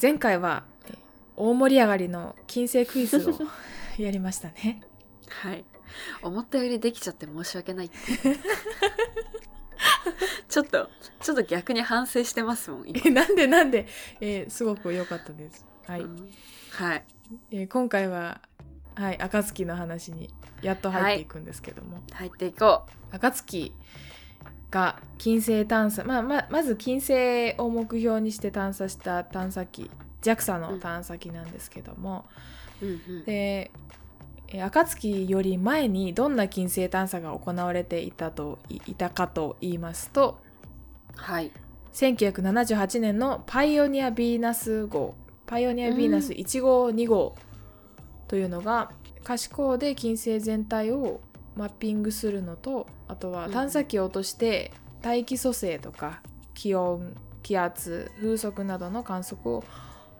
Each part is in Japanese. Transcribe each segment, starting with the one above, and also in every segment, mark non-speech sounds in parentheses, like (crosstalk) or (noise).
前回はえー大盛り上がりの金星クイズを (laughs) やりましたね。はい。思ったよりできちゃって申し訳ないって。(laughs) ちょっとちょっと逆に反省してますもん今。えなんでなんで、えーすごく良かったです。はい。うん。はい。えー今回は、はい、暁の話にやっと入っていくんですけども、入っていこ暁が金星探査、まあ、ままず金星を目標にして探査した探査機 JAXA の探査機なんですけども、う、うんうん、でえー暁より前にどんな金星探査が行われていたといいたかと言いますとはい。1978年のパイオニア・ヴィーナス号。パイオニア・ヴィーナス1号、2号というのが可視光で金星全体をマッピングするのとあとはうん。探査機を落として大気組成とか気温気圧風速などの観測を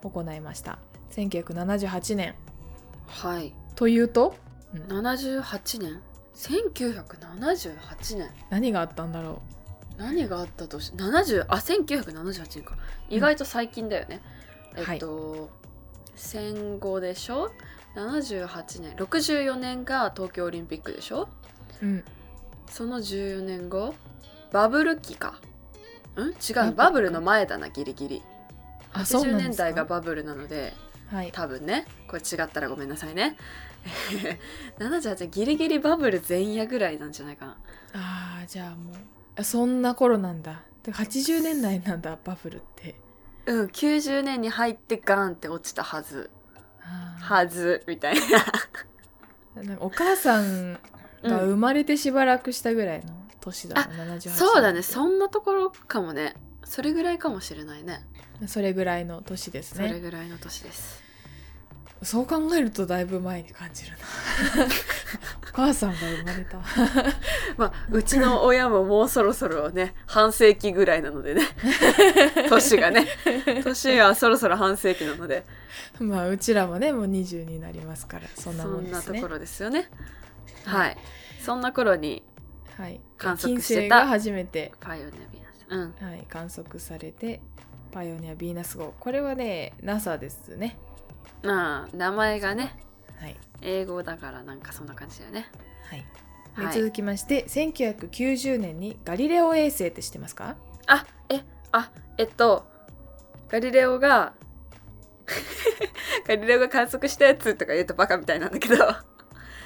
行いました。1978年。はい。というと、うん。78年。1978年。何があったんだろ何があったとし70あ1978年か。意外と最近だよね、うんえっと、戦後でしょ？78年64年が東京オリンピックでしょ？う、うん、その14年後バブル期か。ん？違うバブルの前だなギリギリ。80あそうなんですか？年代がバブルなのではい。多分ね。これ違ったらごめんなさいね。(laughs) 78年ギリギリバブル前夜ぐらいなんじゃないかな。あーじゃあもうあそんな頃なんだ。で80年代なんだバブルって。うん90年に入ってガンって落ちたはずはずみたいな。お母さんがうん。生まれてしばらくしたぐらいの年だな、78そうだね。そそんなところかもね。それぐらいかもしれないね。それぐらいの年ですそれねぐらいの年ですそう考えるとだいぶ前に感じるな。(laughs) お母さんが生まれた。(laughs) まあうちの親ももうそろそろね半世紀ぐらいなのでね。(laughs) 年がね。年はそろそろ半世紀なので。まあうちらもねもう20になりますからそんなそもんですね。んなところですよね。はい。そんな頃にはい。観測金してた星が初めてパイオニア・ヴィーナスうん。はい、観測されてパイオニア・ヴィーナス号。これはね NASA ですね。まあ名前がねはい、英語だからなんかそんな感じだよね。はい。はい。続きまして1990年にガリレオ衛星って知ってますか？あえあえっとガリレオが (laughs) ガリレオが観測したやつとか言うとバカみたいなんだけど。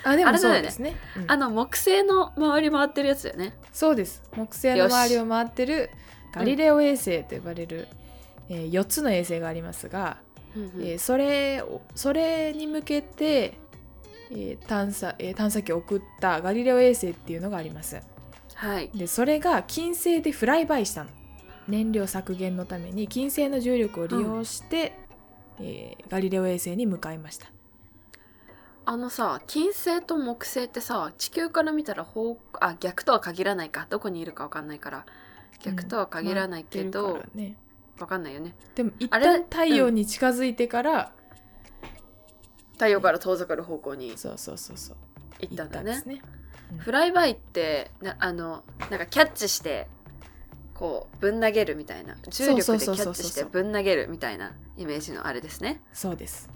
あでもそうですね。うん。あの木星の周り回ってるやつだよね。そうです。木星の周りを回ってるガリレオ衛星と呼ばれる、え4つの衛星がありますが、うんうん。えーそれをそれに向けて、えー探査えー探査機を送ったガリレオ衛星っていうのがあります。はい。でそれが金星でフライバイしたの。燃料削減のために金星の重力を利用して、えーガリレオ衛星に向かいました。あのさ金星と木星ってさ地球から見たら方あ逆とは限らないか。どこにいるかわかんないから。逆とは限らないけど、回ってるからねわかんないよね。でも一旦太陽に近づいてから、太陽から遠ざかる方向にそうそうそうそう。行ったんだね。ですね。フライバイってなあのなんかキャッチしてこうぶん投げるみたいな。重力でキャッチしてぶん投げるみたいなイメージのあれですね。そうです。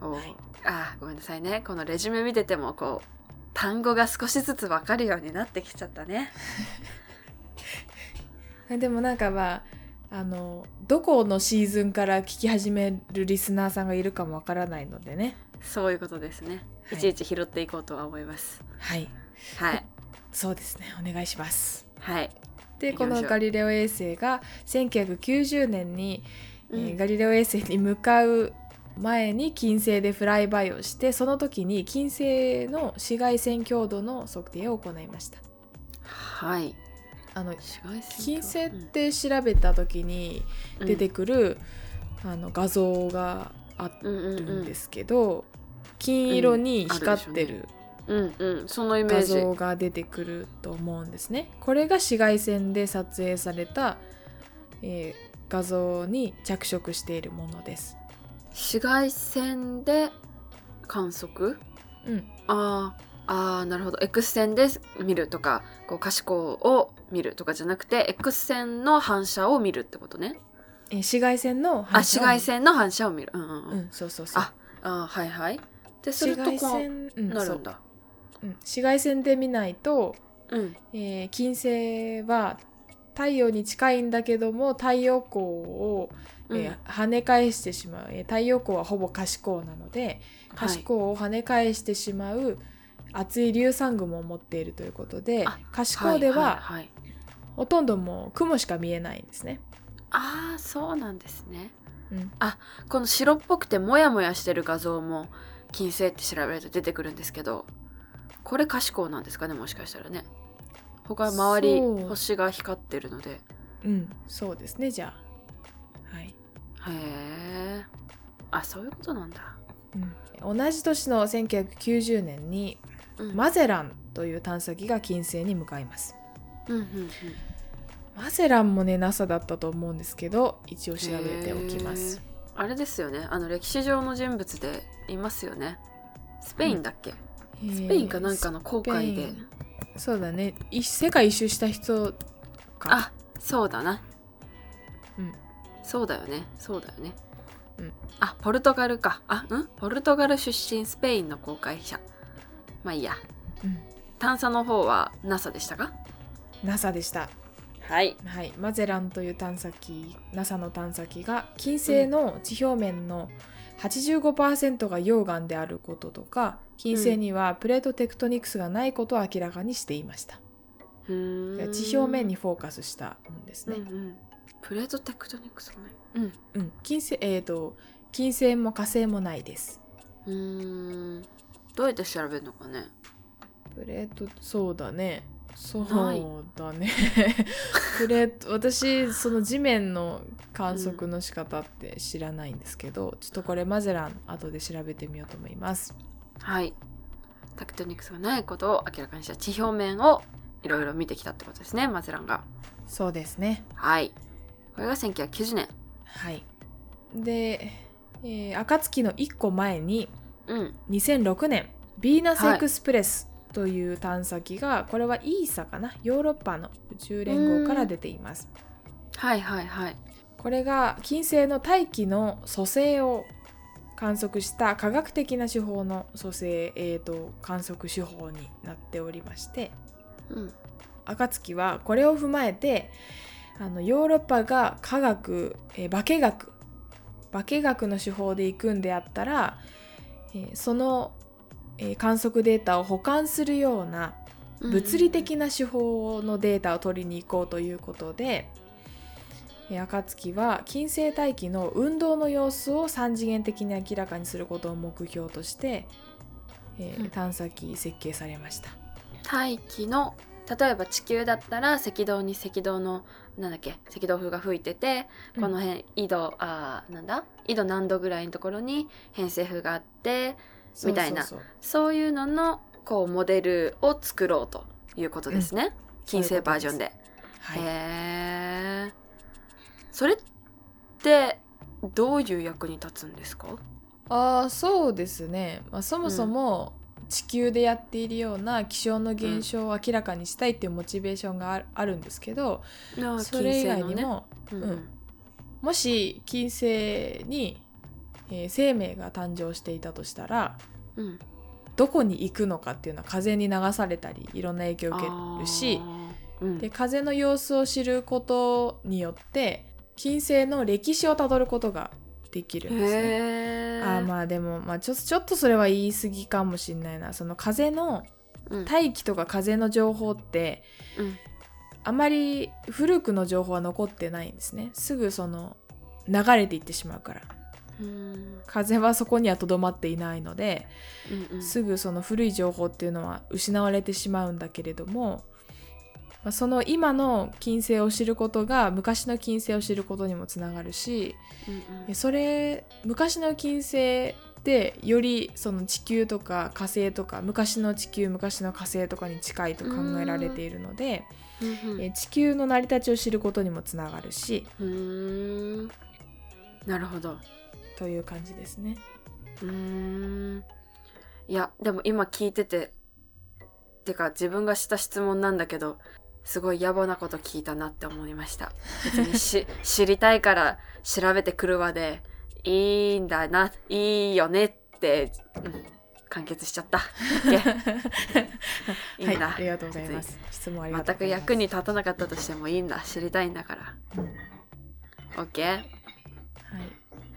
おー。はいあーごめんなさいね。このレジュメ見ててもこう単語が少しずつ分かるようになってきちゃったね。(laughs) でもなんかまああのどこのシーズンから聞き始めるリスナーさんがいるかもわからないのでね。そういうことですね、はい。い、ちいち拾っていこうとは思います。はい。はい。そうですね。お願いします。はい、でこのガリレオ衛星が1990年に、えーうん。ガリレオ衛星に向かう前に金星でフライバイをしてその時に金星の紫外線強度の測定を行いました。はいあの紫外線金星って調べた時に出てくる、あの画像があうんうんるうんんですけど、金色に光ってるうんうんそのイメ画ージ。像が出てくると思うんですね。これが紫外線で撮影された、えー画像に着色しているものです。紫外線で観測？うん、あーあーなるほど。X 線で見るとかこう可視光を見るとかじゃなくて X 線の反射を見るってことね。えー紫外線のあ反射を紫外線の反射を見る。うんうんう、うんんそうそうそう。ああはいはい。でする紫外とこう線、うんそうなるんだ。う。ん紫外線で見ないと、うん。えー金星は太陽に近いんだけども太陽光を、えー跳ね返してしまう、えー太陽光はほぼ可視光なので可視光を跳ね返してしまう熱い硫酸雲を持っているということであ可視光では、いはいはい。ほとんどもう雲しか見えないんですね。ああそうなんですね。うん、この白っぽくてモヤモヤしてる画像も金星って調べると出てくるんですけどこれ可視光なんですかねもしかしたらね。他周り星が光ってるので。へうん、そうですねじゃあ。はい。えあそういうことなんだ、うん、同じ年の1990年にうん、マゼランという探査機が金星に向かいます。うんうんうん。マゼランもね NASA だったと思うんですけど一応調べておきます。あれですよね。あの歴史上の人物でいますよね。スペインだっけ、スペインかなんかの航海で。そうだね。い世界一周した人か。あそうだな。うん。そうだよね。そうだよね。うん。あポルトガルか。あうん？ポルトガル出身スペインの航海者まあいいや。うん、探査の方は NASA でしたか？NASA でした、はい。はい、マゼランという探査機 NASA の探査機が金星の地表面の85%が溶岩であることとか金星にはプレートテクトニクスがないことを明らかにしていました、うーん。地表面にフォーカスしたんですね、うんうん。プレートテクトニクスがない。うん。うん、金星えっ、と金星も火星もないです。うーんどうやって調べるのかね？プレートそうだね。そうだね。(laughs) プレート私その地面の観測の仕方って知らないんですけど、ちょっとこれマゼラン後で調べてみようと思います。はい。テクトニクスがないことを明らかにした地表面をいろいろ見てきたってことですねマゼランが。そうですね。はい。これが1990年。はい。で、えー暁の1個前にうん。2006年ヴィーナスエクスプレスという探査機が、これは ESA かな？ヨーロッパの宇宙連合から出ています。はいはいはい。これが金星の大気の組成を観測した科学的な手法の組成、えー、と観測手法になっておりましてうん。暁はこれを踏まえてあのヨーロッパが科学、えー化学化学の手法で行くんであったら、えーその、えー観測データを保管するような物理的な手法のデータを取りに行こうということで、えー暁は金星大気の運動の様子を3次元的に明らかにすることを目標として、え探査機設計されました。大気の例えば地球だったら赤道に赤道のなんだっけ？赤道風が吹いてて、うん。この辺緯度あーなんだ？緯度何度ぐらいのところに偏西風があってみたいな。そういうののこうモデルを作ろうということですね、金星バージョンで。そうはい。へえそれってどういう役に立つんですか？ああそうですね、まあ、そもそも地球でやっているような気象の現象を明らかにしたいっていうモチベーションがあるあるんですけどあそれ以外にも、ね、うん。もし金星に、えー生命が誕生していたとしたらうん。うんどこに行くのかっていうのは風に流されたりいろんな影響を受けるしで風の様子を知ることによって金星の歴史をたどることができるんですね。あーまあでも、まあ、ちょちょっとそれは言い過ぎかもしれないな。その風のうん。大気とか風の情報ってうん。あまり古くの情報は残ってないんですね。すぐその流れていってしまうから。うん。風はそこにはとどまっていないのでうんうん。すぐその古い情報っていうのは失われてしまうんだけれども、まあ、その今の金星を知ることが昔の金星を知ることにもつながるしうんえそれ昔の金星でよりその地球とか火星とか昔の地球昔の火星とかに近いと考えられているのでうんうん。え地球の成り立ちを知ることにもつながるしうーん。なるほど。という感じですね。うーん。いやでも今聞いてててか自分がした質問なんだけどすごい野暮なこと聞いたなって思いました。別にし (laughs) 知りたいから調べてくるわで、いいんだな、いいよねって、うん、完結しちゃった。(laughs) いいんだはい、ありがとうございます。質問ありがとう全く。役に立たなかったとしてもいいんだ。知りたいんだから。OK? はい。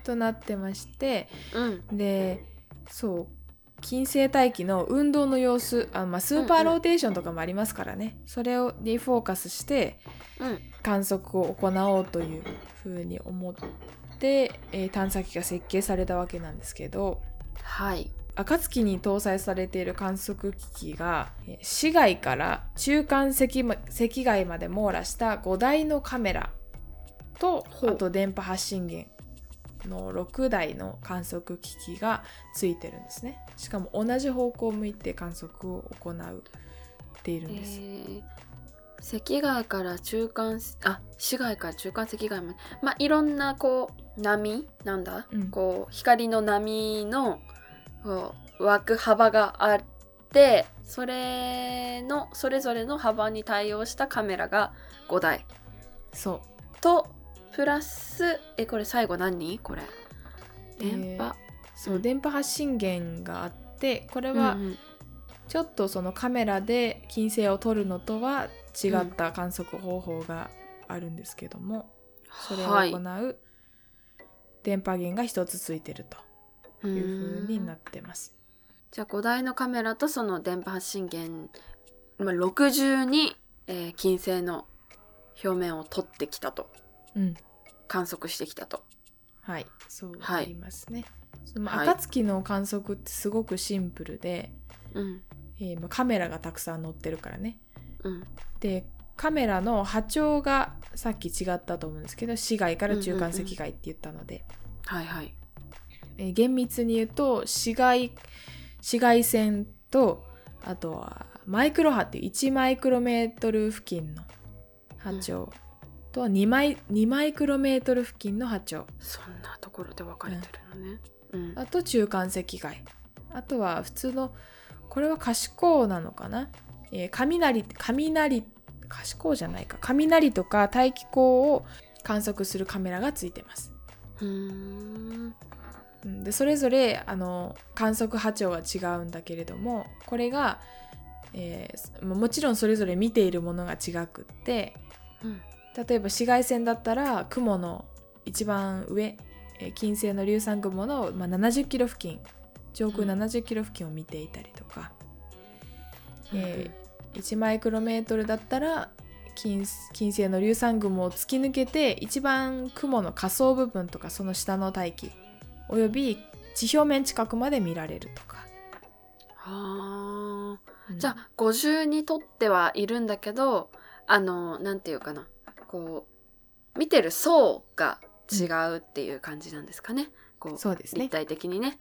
となってまして、うん。で、そう、金星大気の運動の様子、あまあ、スーパーローテーションとかもありますからね、それをにフォーカスしてうん。観測を行おうというふうに思って、えー探査機が設計されたわけなんですけど、はい。暁に搭載されている観測機器がえー市外から中間赤外まで網羅した5台のカメラとあと電波発信源の6台の観測機器がついてるんですね。しかも同じ方向を向いて観測を行っているえんです、ー赤外から中間あ市外から中間赤外まで。まあいろんなこう波なんだ、うん。こう光の波のこう枠幅があってそれのそれぞれの幅に対応したカメラが5台。そう。とプラスえこれ最後何？これ。えー電波、そう、うん。電波発信源があってこれうんはうん。ちょっとそのカメラで金星を撮るのとは違った観測方法があるんですけども、それをはい行う電波源が一つついてるという風になってます。じゃあ5台のカメラとその電波発信源、まあ、60に、えー金星の表面を撮ってきたと。うん、観測してきたと。はい、そうはい。ありますね。そのはい。暁の観測ってすごくシンプルで、うん。えーまあカメラがたくさん載ってるからね。うん。でカメラの波長がさっき違ったと思うんですけど市外から中間赤外って言ったので、はいはい。えー厳密に言うと紫外紫外線とあとはマイクロ波っていう1マイクロメートル付近の波長、と2マイ ,2 マイクロメートル付近の波長。そんなところで分かれてるのね。うん。あと中間赤外。あとは普通のこれは可視光なのかな、えー雷雷可視光じゃないか。雷とか大気光を観測するカメラがついてます。うーん。うん。でそれぞれあの観測波長は違うんだけれどもこれが、えーももちろんそれぞれ見ているものが違くってうん例えば紫外線だったら雲の一番上、えー金星の硫酸雲の、まあ、70キロ付近上空うん。70キロ付近を見ていたりとか、えー1マイクロメートルだったら金金星の硫酸雲を突き抜けて一番雲の下層部分とかその下の大気および地表面近くまで見られるとか、はうん。あじゃあ50にとってはいるんだけどあのなんていうかなこう見てる層が違うっていう感じなんですかね、こうそうですね。立体的にね、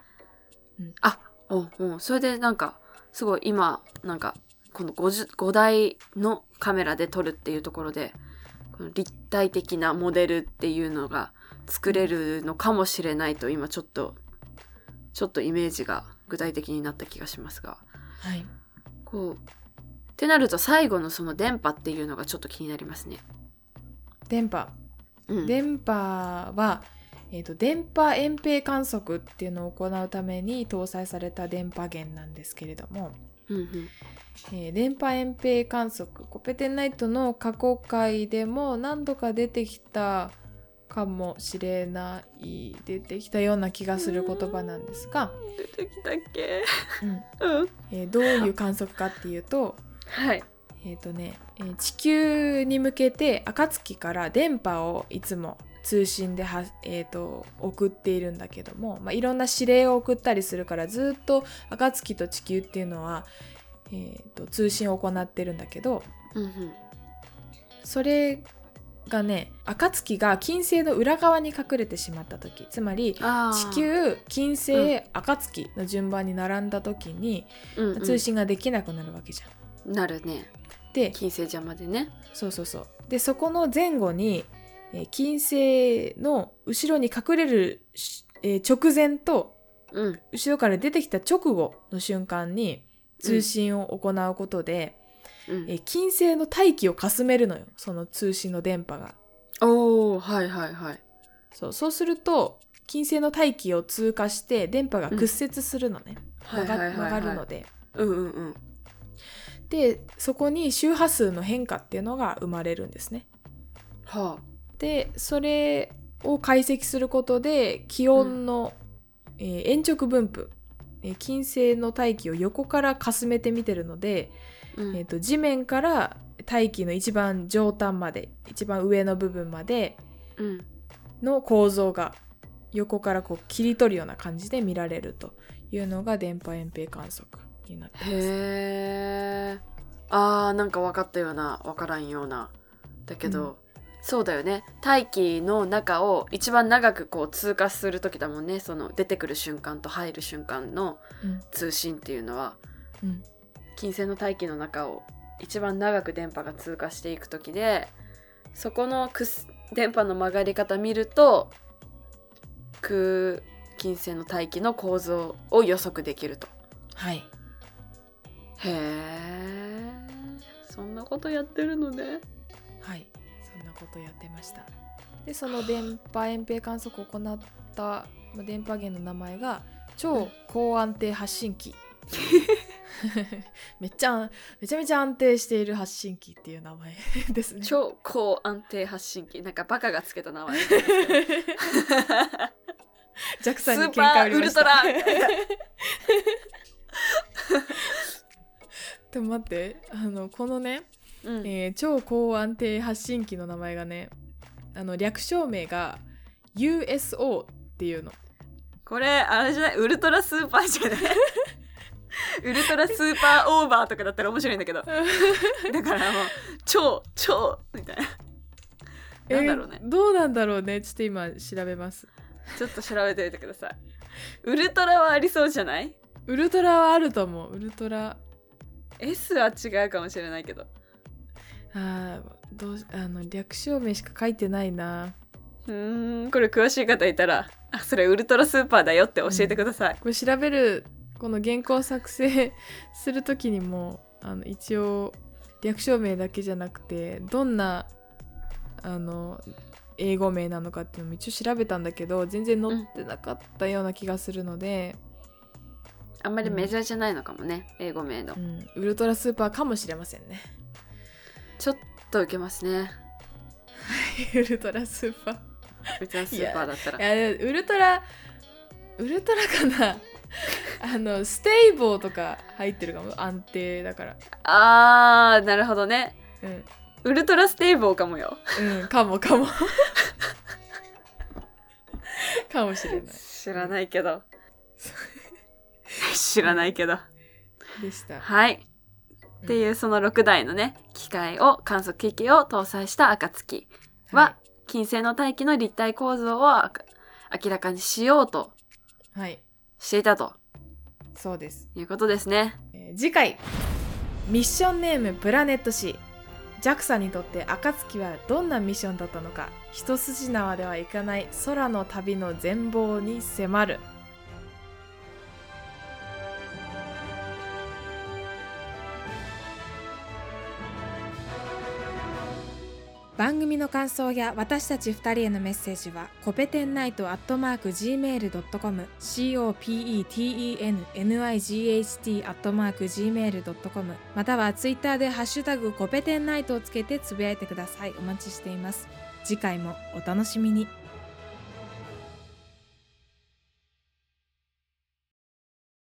うん。あおうおうそれでなんかすごい今なんかこの 5, 5台のカメラで撮るっていうところでこの立体的なモデルっていうのが作れるのかもしれないと今ちょっとちょっとイメージが具体的になった気がしますが。はい、こうってなると最後のその電波っていうのがちょっと気になりますね。電波。うん、電波は、えー、と電波遠平観測っていうのを行うために搭載された電波源なんですけれども、うんうん。えー電波遠平観測コペテンナイトの過去回でも何度か出てきたかもしれない出てきたような気がする言葉なんですが、出てきたっけ？うん。うん。えーどういう観測かっていうとはい。えっ、とね、えー地球に向けて暁から電波をいつも通信では、えー、と送っているんだけども、まあ、いろんな指令を送ったりするからずっと暁と地球っていうのは、えー、と通信を行ってるんだけどうんうんそれがね暁が金星の裏側に隠れてしまった時つまり地、球金星暁の順番に並んだ時にうんうん通信ができなくなるわけじゃん。なるね。で金星邪魔でね。そうそうそう。で、そこの前後に、えー金星の後ろに隠れるし、えー直前と、うん。後ろから出てきた直後の瞬間に通信を行うことで、うん。えー金星の大気をかすめるのよ。その通信の電波が。おおはいはいはい。そうそうすると金星の大気を通過して電波が屈折するのね、曲がるので。うんうんうんでそこに周波数の変化っていうのが生まれるんですね。はでそれを解析することで気温の、えー鉛直分布、えー金星の大気を横からかすめて見てるので、あ、うん。えー、と地面から大気の一番上端まで一番上の部分までうん。の構造が横からこう切り取るような感じで見られるというのが電波遠平観測になってます。へえあーなんか分かったような分からんような。だけど、うん。そうだよね。大気の中を一番長くこう通過する時だもんね。その出てくる瞬間と入る瞬間のうん。通信っていうのは。うん。金星の大気の中を一番長く電波が通過していく時でそこのくす電波の曲がり方見ると空金星の大気の構造を予測できると。はい、へえそんなことやってるのね。はい、そんなことやってました。でその電波遠平観測を行ったまあ電波源の名前が超高安定発信機 (laughs) めっちゃめちゃめちゃ安定している発信機っていう名前 (laughs) ですね。超高安定発信機なんかバカがつけた名前ジャクスさんに喧ーパー嘩売りましたウルトラ (laughs) でも待って。あのこのね、うん。えー超高安定発信機の名前がねあの略称名が USO っていうの。これあれじゃない？ウルトラスーパーじゃない？(laughs) ウルトラスーパーオーバーとかだったら面白いんだけど。だからもう超超みたいな。なんだろうね。えーどうなんだろうね？ちょっと今調べます。ちょっと調べてみてください。ウルトラはありそうじゃない？ウルトラはあると思う。ウルトラ S は違うかもしれないけど。あーどうしあの略称名しか書いてないな。うーんこれ詳しい方いたらあそれウルトラスーパーだよって教えてください、これ調べるこの原稿作成する時にもあの一応略称名だけじゃなくてどんなあの英語名なのかっていうのも一応調べたんだけど全然載ってなかったような気がするので、あんまりメジャーじゃないのかもね、英語名の。うん。ウルトラスーパーかもしれませんね。ちょっと受けますね。(laughs) ウルトラスーパー。ウルトラスーパーだったら。いやウルトラウルトラかな。(laughs) あのステイボーとか入ってるかも。安定だから。あーなるほどね。うん。ウルトラステーボーかもよ。うんかもかも。(laughs) かもしれない。知らないけど知らないけど。でした。はい。っていうその6台のね機械を観測機器を搭載した暁は、金星の大気の立体構造をあ明らかにしようとはい、はい、していたと。そうです、いうことですね。えー次回。ミッションネームプラネット C JAXA にとって暁はどんなミッションだったのか。一筋縄ではいかない空の旅の全貌に迫る番組の感想や私たち2人へのメッセージはコペテンナイトアットマーク Gmail.com COPETENNIGHT アットマーク Gmail.com またはツイッターでハッシュタグコペテンナイトをつけてつぶやいてください。お待ちしています。次回もお楽しみに。